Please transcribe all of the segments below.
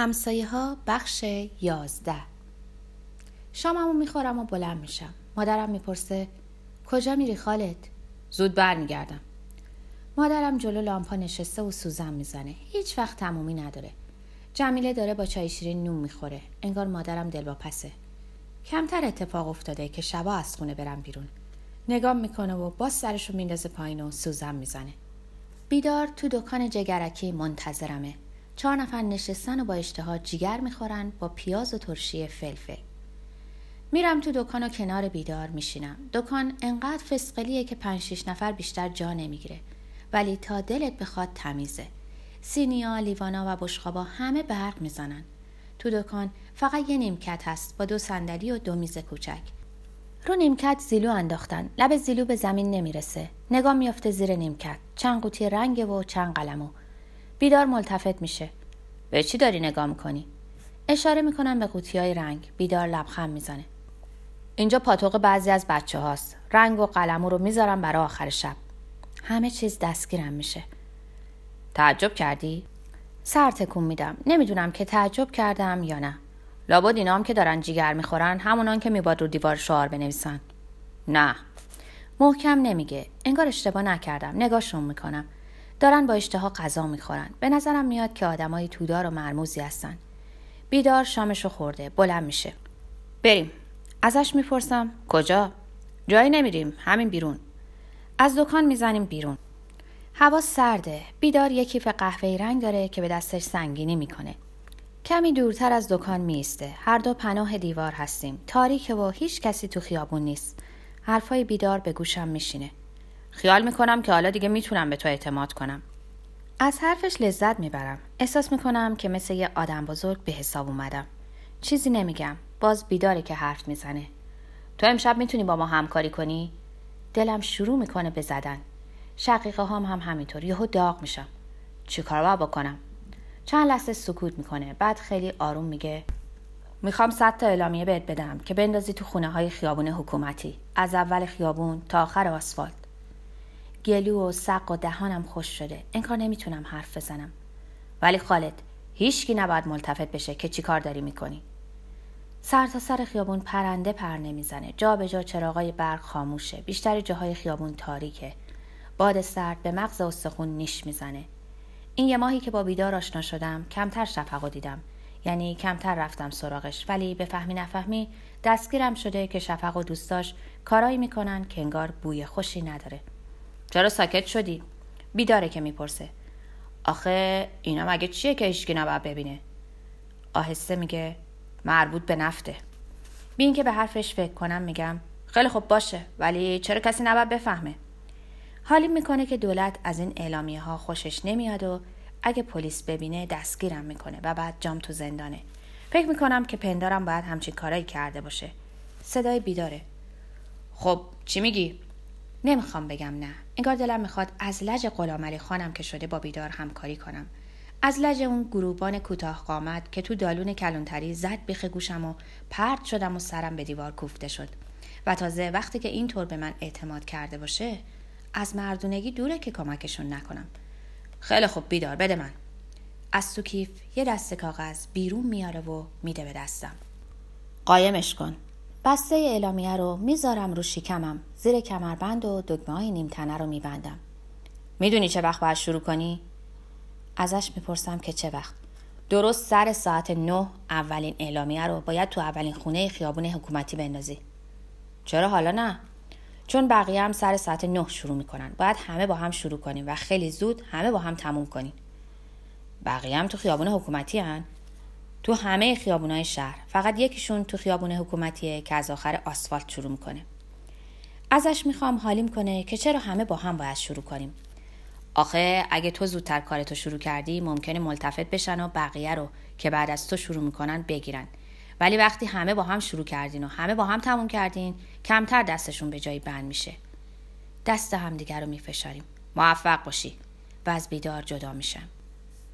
همسایه ها بخش یازده. شاممو می‌خورم و بلند میشم. مادرم می‌پرسه کجا میری خالد؟ زود برمیگردم. مادرم جلو لامپا نشسته و سوزن می‌زنه. هیچ وقت تمومی نداره. جمیله داره با چای شیرین نون می‌خوره. انگار مادرم دل پسه کمتر اتفاق افتاده که شبا از خونه برم بیرون. نگام می‌کنه و باز سرشو میندازه پایین و سوزن می‌زنه. بیدار تو دکان جگرکی منتظرمه. چهار نفر نشستن و با اشتها جیگر می‌خورن با پیاز و ترشی فلفل. میرم تو دکان و کنار بیدار میشینم. دکان انقدر فسقلیه که پنج شیش نفر بیشتر جا نمی‌گیره. ولی تا دلت بخواد تمیزه. سینیا لیوانا و بشخابا همه برق می‌زنن. تو دکان فقط یه نیمکت هست با دو صندلی و دو میز کوچک. رو نیمکت زیلو انداختن. لب زیلو به زمین نمی‌رسه. نگاه میافته زیر نیمکت. چند قوطی رنگ و چند قلمو. بیدار ملتفت میشه. به چی داری نگاه می‌کنی؟ اشاره می‌کنم به قوطی های رنگ. بیدار لبخند می‌زنه. اینجا پاتوق بعضی از بچه هاست رنگ و قلمو رو می‌ذارم برای آخر شب. همه چیز دستگیرم میشه. تعجب کردی؟ سر تکون میدم. نمی‌دونم که تعجب کردم یا نه. لابد اینام که دارن جیگر می‌خورن همونان که میباد رو دیوار شعار بنویسن. نه. محکم نمیگه. انگار اشتباه نکردم. نگاهشون می‌کنم. دارن با اشتها غذا می‌خورن. به نظرم میاد که آدمای تودار و مرموزی هستن. بیدار شامشو خورده بلند میشه. بریم. ازش می‌پرسم کجا؟ جایی نمیریم همین بیرون. از دکان می‌زنیم بیرون. هوا سرده. بیدار یه کیف قهوه‌ای رنگ داره که به دستش سنگینی می‌کنه. کمی دورتر از دکان میسته هر دو پناه دیوار هستیم. تاریکه و هیچ کسی تو خیابون نیست. حرفای بیدار به گوشم میشینه. خیال می‌کنم که حالا دیگه می‌تونم به تو اعتماد کنم. از حرفش لذت می‌برم. احساس می‌کنم که مثل یه آدم بزرگ به حساب اومدم. چیزی نمیگم. باز بیداره که حرف می‌زنه. تو امشب می‌تونی با ما همکاری کنی؟ دلم شروع می‌کنه به زدن. شقیقه هم هم همینطور. یهو داغ میشم. چیکار باید بکنم؟ چند لحظه سکوت می‌کنه. بعد خیلی آروم میگه می‌خوام صد تا اعلامیه بهت بدم که بندازی تو خونه های خیابون حکومتی. از اول خیابون تا آخر آسفالت. گلو و سق و دهانم خوش شده. انکار نمی‌تونم حرف بزنم. ولی خالد هیچکی نباید ملتفت بشه که چی کار داری می‌کنی؟ سر تا سر خیابون پرنده پر نمی‌زنه. جا به جا چراغای برق خاموشه. بیشتر جاهای خیابون تاریکه. باد سرد به مغز استخون نیش می‌زنه. این یه ماهی که با بیدار آشنا شدم کمتر شفقو دیدم. یعنی کمتر رفتم سراغش. ولی به فهمی نفهمی دستگیرم شده که شفق و دوستاش کارایی می‌کنن که انگار بوی خوشی نداره. چرا ساکت شدی؟ بیداره که می‌پرسه. آخه اینا مگه چیه که هیچکی نباید ببینه؟ آهسته میگه مربوط به نفته. بین که به حرفش فکر کنم میگم خیلی خوب باشه ولی چرا کسی نباید بفهمه؟ حالی می‌کنه که دولت از این اعلامیه ها خوشش نمیاد و اگه پلیس ببینه دستگیرم می‌کنه و بعد جام تو زندانه. فکر می‌کنم که پندارم باید همچین کارایی کرده باشه. صدای بیداره. خب چی میگی؟ نمی‌خوام بگم نه. انگار دلم می‌خواد از لج غلامعلی خانم که شده با بیدار همکاری کنم. از لج اون گروبان کوتاه قامت که تو دالون کلونتری زد بیخ گوشم و پرت شدم و سرم به دیوار کوفته شد. و تازه وقتی که اینطور به من اعتماد کرده باشه از مردونگی دوره که کمکشون نکنم. خیلی خوب بیدار بده من. از تو کیف یه دست کاغذ بیرون میاره و میده به دستم. قایمش کن. بسته اعلامیه رو می‌ذارم رو شکمم. زیر کمربند و دکمه های نیمتنه رو میبندم. می‌دونی چه وقت باید شروع کنی؟ ازش می‌پرسم که چه وقت. درست سر ساعت نه اولین اعلامیه رو باید تو اولین خونه خیابون حکومتی بندازی. چرا حالا نه؟ چون بقیه هم سر ساعت نه شروع می‌کنن. باید همه با هم شروع کنیم و خیلی زود همه با هم تموم کنیم. بقیه هم تو خیابون حکومتی هن؟ تو همه خیابونای شهر. فقط یکیشون تو خیابون حکومتیه که از آخر آسفالت شروع می‌کنه. ازش می‌خوام حالیم کنه که چرا همه با هم باید شروع کنیم. آخه اگه تو زودتر کارتو شروع کردی ممکنه ملتفت بشن و بقیه رو که بعد از تو شروع می‌کنن بگیرن. ولی وقتی همه با هم شروع کردین و همه با هم تموم کردین کمتر دستشون به جایی بند میشه. دست همدیگر رو میفشاریم. موفق باشی. و از بیدار جدا میشم.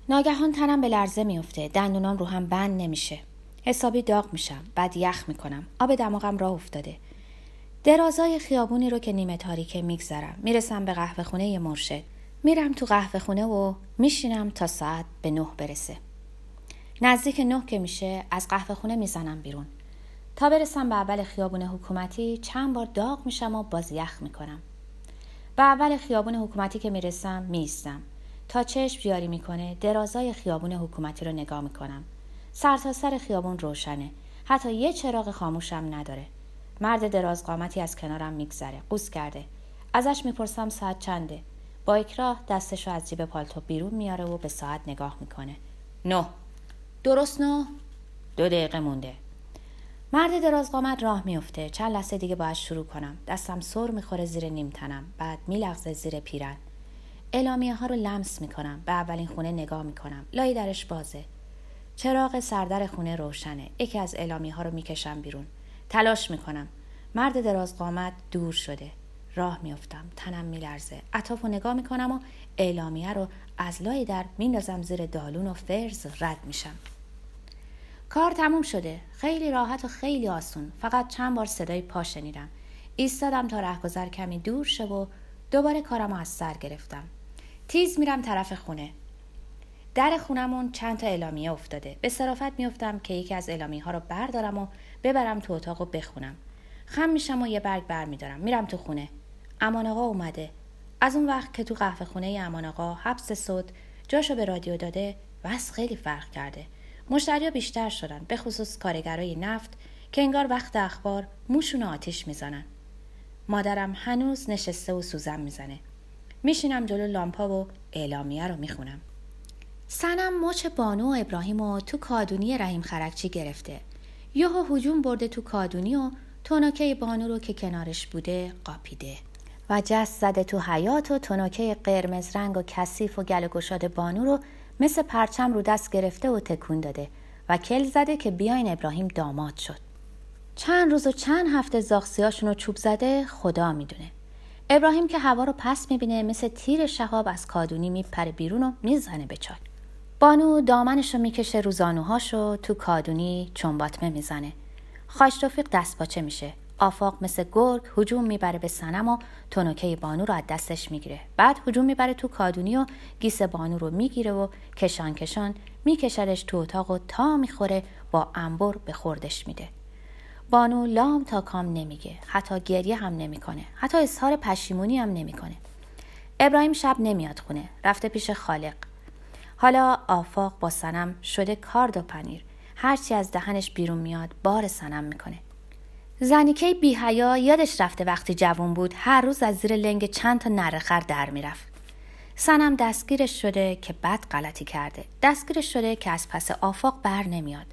ناگهان تنم به لرزه میفته دندونام رو هم بند نمیشه. حسابی داغ میشم. بعد یخ می‌کنم. آب دماغم راه افتاده. درازای خیابونی رو که نیمه تاریکه میگذرم. می‌رسم به قهوه خونه مرشد. میرم تو قهوه خونه و میشینم تا ساعت به نه برسه. نزدیک نه که میشه از قهوه خونه می‌زنم بیرون. تا برسم به اول خیابون حکومتی چند بار داغ میشم و باز یخ می‌کنم. به اول خیابون حکومتی که می‌رسم میستم تا چشم جاری می‌کنه درازای خیابون حکومتی رو نگاه می‌کنم. سرتاسر سر خیابون روشنه. حتی یه چراغ خاموشم نداره. مرد دراز قامتی از کنارم میگذره. قوس کرده. ازش می‌پرسم ساعت چنده؟ با اکراه دستشو از جیب پالتو بیرون میاره و به ساعت نگاه می‌کنه. نه. درست نه. دو دقیقه مونده. مرد دراز قامت راه میفته چند لحظه دیگه باید شروع کنم. دستم سر می‌خوره زیر نیم تنم. بعد میلغزه زیر پیرن. اعلامیه ها رو لمس می‌کنم. به اولین خونه نگاه می‌کنم. لای درش بازه. چراغ سردر خونه روشنه. یکی از اعلامیه ها رو می‌کشم بیرون. تلاش می‌کنم. مرد دراز قامت دور شده. راه میافتم. تنم میلرزه. اطاف و نگاه می‌کنم و اعلامیه رو از لای در میندازم زیر دالون و فرز رد میشم. کار تموم شده. خیلی راحت و خیلی آسون. فقط چند بار صدای پا شنیدم. ایستادم تا رهگذر کمی دور شه و دوباره کارم از سر گرفتم. تیز میرم طرف خونه. در خونمون چند تا اعلامیه افتاده. به صرافت میفتم که یکی از اعلامیه ها رو بردارم و ببرم تو اتاق و بخونم. خم میشم و یه برگ برمیدارم. میرم تو خونه. امان آقا اومده. از اون وقت که تو قهوه خونه امان آقا حبس صوت جاشو به رادیو داده بس خیلی فرق کرده. مشتریا بیشتر شدن به خصوص کارگرای نفت که انگار وقت اخبار موشون آتیش می‌زنن. مادرم هنوز نشسته و سوزن می‌زنه. میشینم جلو لامپا و اعلامیه رو می‌خونم. سنم مچ بانو و ابراهیم و تو کادونی رحیم خرکچی گرفته. یهو هجوم برده تو کادونی و توناکه بانو رو که کنارش بوده قاپیده. و جست زده تو حیات و توناکه قرمز رنگ و کثیف و گل گشاد بانو رو مثل پرچم رو دست گرفته و تکون داده و کل زده که بیاین ابراهیم داماد شد. چند روز و چند هفته زاخسیاشون رو چوب زده خدا می‌دونه. ابراهیم که هوا رو پس می‌بینه مثل تیر شهاب از کادونی میپره بیرون و می‌زنه به چال بانو دامنش رو می‌کشه رو زانوهاشو تو کادونی چنباتمه می‌زنه. خاش توفیق دست باچه میشه. آفاق مثل گرگ هجوم می‌بره به سنم و تونوکه بانو رو از دستش می‌گیره. بعد هجوم می‌بره تو کادونی و گیس بانو رو می‌گیره و کشان کشان میکشدش تو اتاق و تا می‌خوره با انبر به خوردش میده. بانو لام تا کام نمیگه. حتی گریه هم نمی‌کنه. حتی اظهار پشیمونی هم نمی‌کنه. ابراهیم شب نمیاد خونه. رفته پیش خالق. حالا آفاق با سنم شده کارد و پنیر. هرچی از دهنش بیرون میاد بار سنم می‌کنه. زنیکه بی حیا یادش رفته وقتی جوان بود هر روز از زیر لنگ چند تا نرخر در می‌رفت. سنم دستگیرش شده که بد غلطی کرده. دستگیرش شده که از پس آفاق بر نمیاد.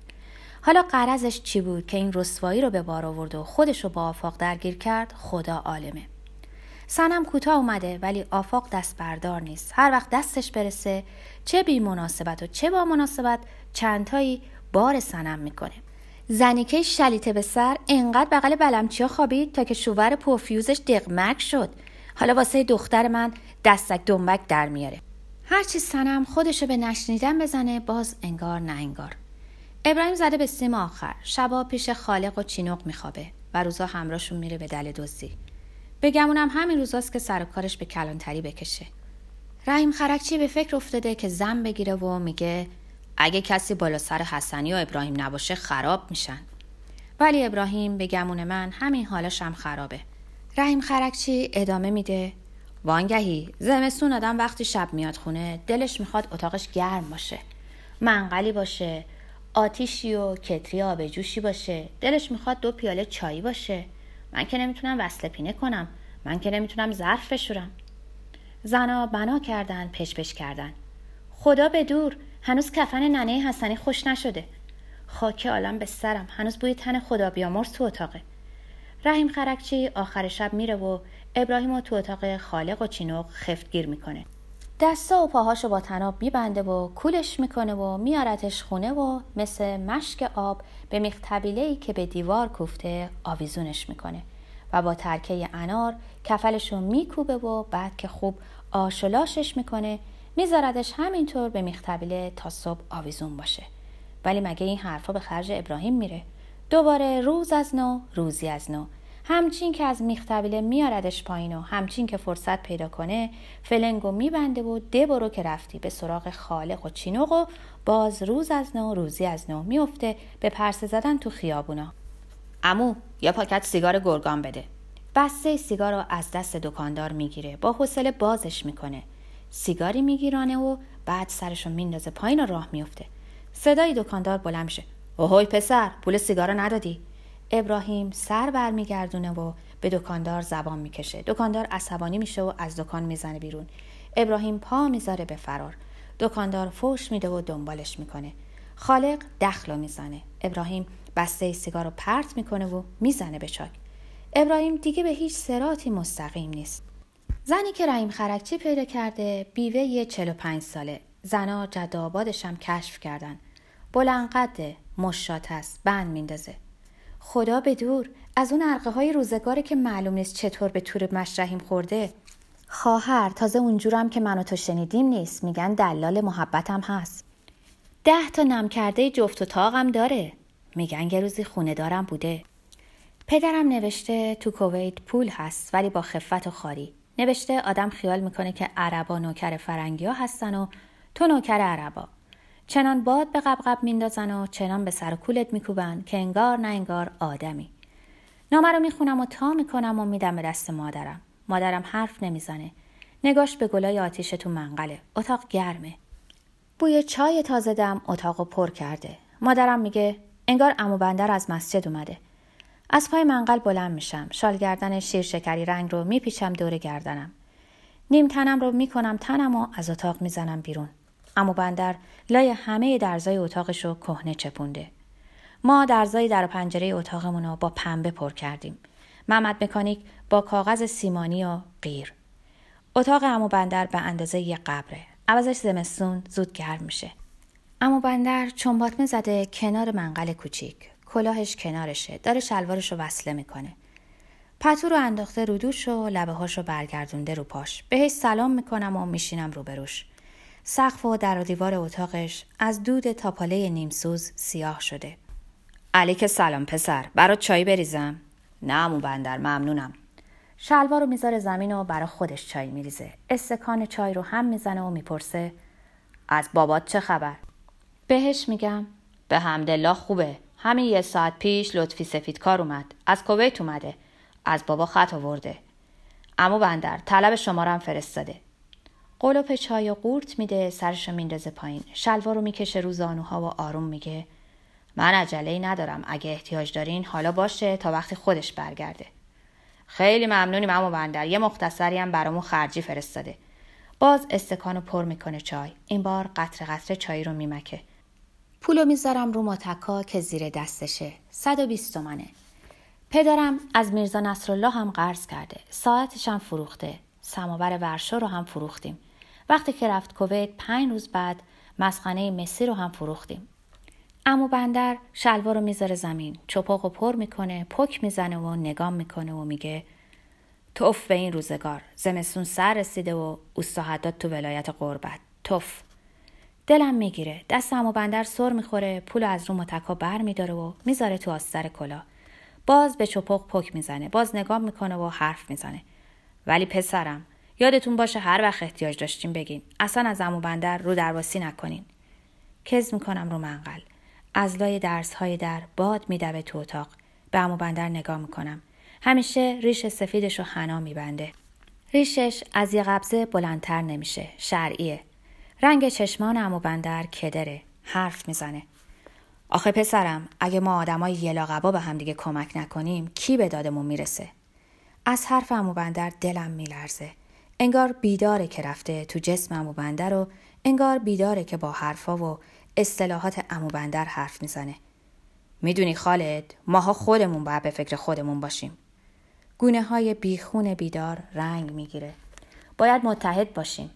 حالا قرضش چی بود که این رسوایی رو به بار آورد و خودش رو با آفاق درگیر کرد؟ خدا عالمه. سنم کوتاه اومده ولی آفاق دست بردار نیست. هر وقت دستش برسه چه بی مناسبت و چه با مناسبت چندتایی بار سنم می‌کنه. زنیکه شلیته به سر انقدر بغل بلمچیا خوابید تا که شوور پوفیوزش دقمک شد. حالا واسه دختر من دستک دنبک در میاره. هرچی سنم خودشو به نشنیدن بزنه باز انگار نه انگار. ابراهیم زده به سیم آخر. شبا پیش خالق و چینوق میخوابه و روزا همراهشون میره به دل دزدی. بگمونم همین روزاست که سر و کارش به کلانتری بکشه. رحیم خرکچی به فکر افتاده که زن بگیره و میگه اگه کسی بالا سر حسنی و ابراهیم نباشه خراب میشن. ولی ابراهیم به گمون من همین حالش هم خرابه. رحیم خرکچی ادامه میده؟ وانگهی زمستون آدم وقتی شب میاد خونه دلش می‌خواد اتاقش گرم باشه. منقلی باشه. آتیشی و کتری آب جوشی باشه. دلش می‌خواد دو پیاله چایی باشه. من که نمی‌تونم وصله پینه کنم. من که نمی‌تونم ظرف بشورم. زنا بنا کردن پش پش کردن. خدا به دور هنوز کفن ننه حسنی خوش نشده. خاک عالم به سرم هنوز بوی تن خدا بیامرز تو اتاقه. رحیم خرکچی آخر شب میره و ابراهیم رو تو اتاق خالق و چینوق خفتگیر می‌کنه. دستا و پاهاشو با تناب میبنده و کولش می‌کنه و میارتش خونه و مثل مشک آب به میخ که به دیوار کوفته آویزونش می‌کنه و با ترکه انار کفلشو میکوبه و بعد که خوب آشلاشش می‌کنه میذاردش همینطور به میختبیله تا صبح آویزون باشه. ولی مگه این حرفا به خرج ابراهیم میره؟ دوباره روز از نو روزی از نو. همچین که از میختبیله میاردش پایین و همچین که فرصت پیدا کنه فلنگو میبنده و ده برو که رفتی به سراغ خالق و چینوق و باز روز از نو روزی از نو میفته به پرسه زدن تو خیابونا. امو یا پاکت سیگار گرگان بده. بسته سیگار رو از دست دکاندار می‌گیره. با حوصله بازش می‌کنه. سیگاری میگیرانه و بعد سرشو میندازه پایین و راه میفته صدای دکاندار بلند میشه. اوهوی پسر پول سیگار ندادی. ابراهیم سر برمیگردونه و به دکاندار زبان می‌کشه. دکاندار عصبانی میشه و از دکان می‌زنه بیرون. ابراهیم پا می‌ذاره به فرار. دکاندار فوش میده و دنبالش می‌کنه. خالق دخلو می‌زنه. ابراهیم بسته سیگار رو پرت می‌کنه و می‌زنه به چاک. ابراهیم دیگه به هیچ سراتی مستقیم نیست. زنی که رحیم خرکچی پیدا کرده؟ بیوه یه 45 ساله. زنا جد آبادش هم کشف کردن. بلنقده مشات است بند میندازه. خدا به دور. از اون عرقه های روزگاره که معلوم نیست چطور به تور مشرحیم خورده. خواهر تازه اونجورم که منو تو شنیدیم نیست. میگن دلال محبتم هست. ده تا نم کرده جفت و تاقم داره. میگن یه روزی خونه دارم بوده. پدرم نوشته تو کویت پول هست ولی با خفت و خاری. نوشته آدم خیال می‌کنه که عربا نوکر فرنگی ها هستن و تو نوکر عربا. چنان باد به قبقب میندازن و چنان به سر و کولت میکوبن که انگار نه انگار آدمی. نامه رو می‌خونم و تا می‌کنم و میدم به دست مادرم. مادرم حرف نمی‌زنه. نگاش به گلای آتیش تو منقله. اتاق گرمه. بوی چای تازه دم اتاق پر کرده. مادرم میگه انگار امو بندر از مسجد اومده. از پای منقل بلند میشم. شال گردن شیر شکری رنگ رو میپیچم دور گردنم. نیم تنم رو می‌کنم تنم و از اتاق می‌زنم بیرون. امو بندر لای همه درزای اتاقش رو کهنه چپونده. ما درزای در پنجره اتاقمون رو با پنبه پر کردیم. محمد مکانیک با کاغذ سیمانی و غیر اتاق امو بندر به اندازه یه قبره. عوضش زمستون زود گرم میشه. امو بندر چنباتمه زده کنار منقل کوچیک. کلاهش کنارشه. داره شلوارش رو وصله می‌کنه. پتو رو انداخته رو دوش و لبه هاش رو برگردونده رو پاش. بهش سلام می‌کنم و میشینم رو بروش سقف و در و دیوار اتاقش از دود تاپاله نیمسوز سیاه شده. علیک سلام پسر برات چای بریزم؟ نه امو بندر ممنونم. شلوار رو می‌ذاره زمین و برا خودش چای میریزه. استکان چای رو هم می‌زنه و می‌پرسه از بابات چه خبر؟ بهش میگم. به همدلله خوبه. همین یه ساعت پیش لطفی سفید کار اومد. از کویت اومده. از بابا خط آورده. امو بندر طلب شما هم فرستاده. قلوپ چای و قورت میده سرشو میندازه پایین. شلوار رو می‌کشه رو زانوها و آروم میگه من عجله ای ندارم اگه احتیاج دارین حالا باشه تا وقتی خودش برگرده. خیلی ممنونیم امو بندر یه مختصری هم برامو خرجی فرستاده. باز استکانو پر می‌کنه چای. این بار قطره قطره چای رو میمکه. پولو می‌ذارم رو متکا که زیر دستشه 120 تومنه. پدرم از میرزا نصرالله هم قرض کرده. ساعتش هم فروخته. سماور ورشا رو هم فروختیم. وقتی که رفت کویت پنج روز بعد مسخانه مسی رو هم فروختیم. امو بندر شلوار رو می‌ذاره زمین چپاق و پر می‌کنه پک می‌زنه و نگام می‌کنه و میگه توف به این روزگار زمستون سر رسیده و اوستاهداد تو ولایت قربت توف. دلم می‌گیره دست امو بندر سر می‌خوره پول از رو متکا بر میداره و می‌ذاره تو آستر کلا. باز به چپق پک می‌زنه باز نگاه می‌کنه و حرف می‌زنه. ولی پسرم یادتون باشه هر وقت احتیاج داشتیم بگین. اصلا از امو بندر رو درواسی نکنین. کز می‌کنم رو منقل. از لای درس های در باد میدوه تو اتاق. به امو بندر نگاه می‌کنم. همیشه ریش سفیدش رو حنا میبنده. ریشش از یه قبضه بلندتر نمیشه. شرعیه. رنگ چشمان امو بندر کدره. حرف می‌زنه. آخه پسرم اگه ما آدمای یلاقبا به همدیگه کمک نکنیم کی به دادمون می‌رسه؟ از حرف امو بندر دلم میلرزه. انگار بیداره که رفته تو جسم امو بندر و انگار بیداره که با حرفا و اصطلاحات امو بندر حرف می‌زنه. می‌دونی خالد ماها خودمون باید به فکر خودمون باشیم. گونه های بیخون بیدار رنگ می‌گیره. باید متحد باشیم.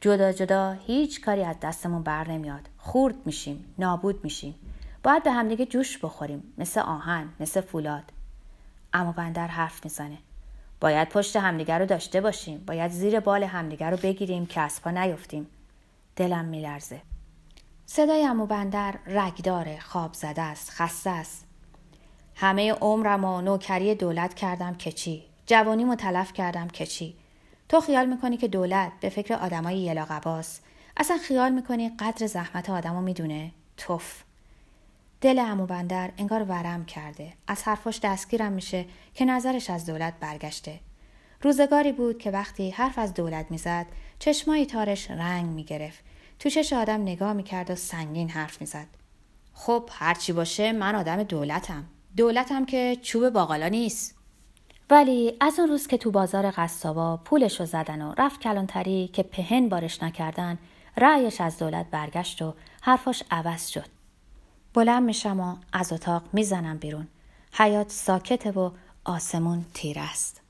جدا جدا هیچ کاری از دستمون بر نمیاد. خورد میشیم نابود میشیم. باید به همدیگه جوش بخوریم. مثل آهن مثل فولاد. اما بندر حرف می‌زنه. باید پشت همدیگه رو داشته باشیم. باید زیر بال همدیگه رو بگیریم که از پا نیفتیم. دلم میلرزه. صدای امو بندر رگداره خواب زده است خسته است. همه عمرم و نوکری دولت کردم که چی؟ جوانی متلف کردم که چی؟ تو خیال می‌کنی که دولت به فکر آدمای یلاقباس؟ اصلا خیال می‌کنی قدر زحمت آدمو می‌دونه؟ توف. دل امو بندر انگار ورم کرده. از حرفاش دستگیرم میشه که نظرش از دولت برگشته. روزگاری بود که وقتی حرف از دولت می‌زد چشمایی تارش رنگ می‌گرفت. تو چش آدم نگاه می‌کرد و سنگین حرف می‌زد. خب هرچی باشه من آدم دولتم. دولتم که چوب باقالا نیست. ولی از اون روز که تو بازار قصابا پولشو زدن و رفت کلانتری که پهن بارش نکردن رأیش از دولت برگشت و حرفاش عوض شد. بلند میشم و از اتاق می‌زنم بیرون. حیات ساکته و آسمون تیر است.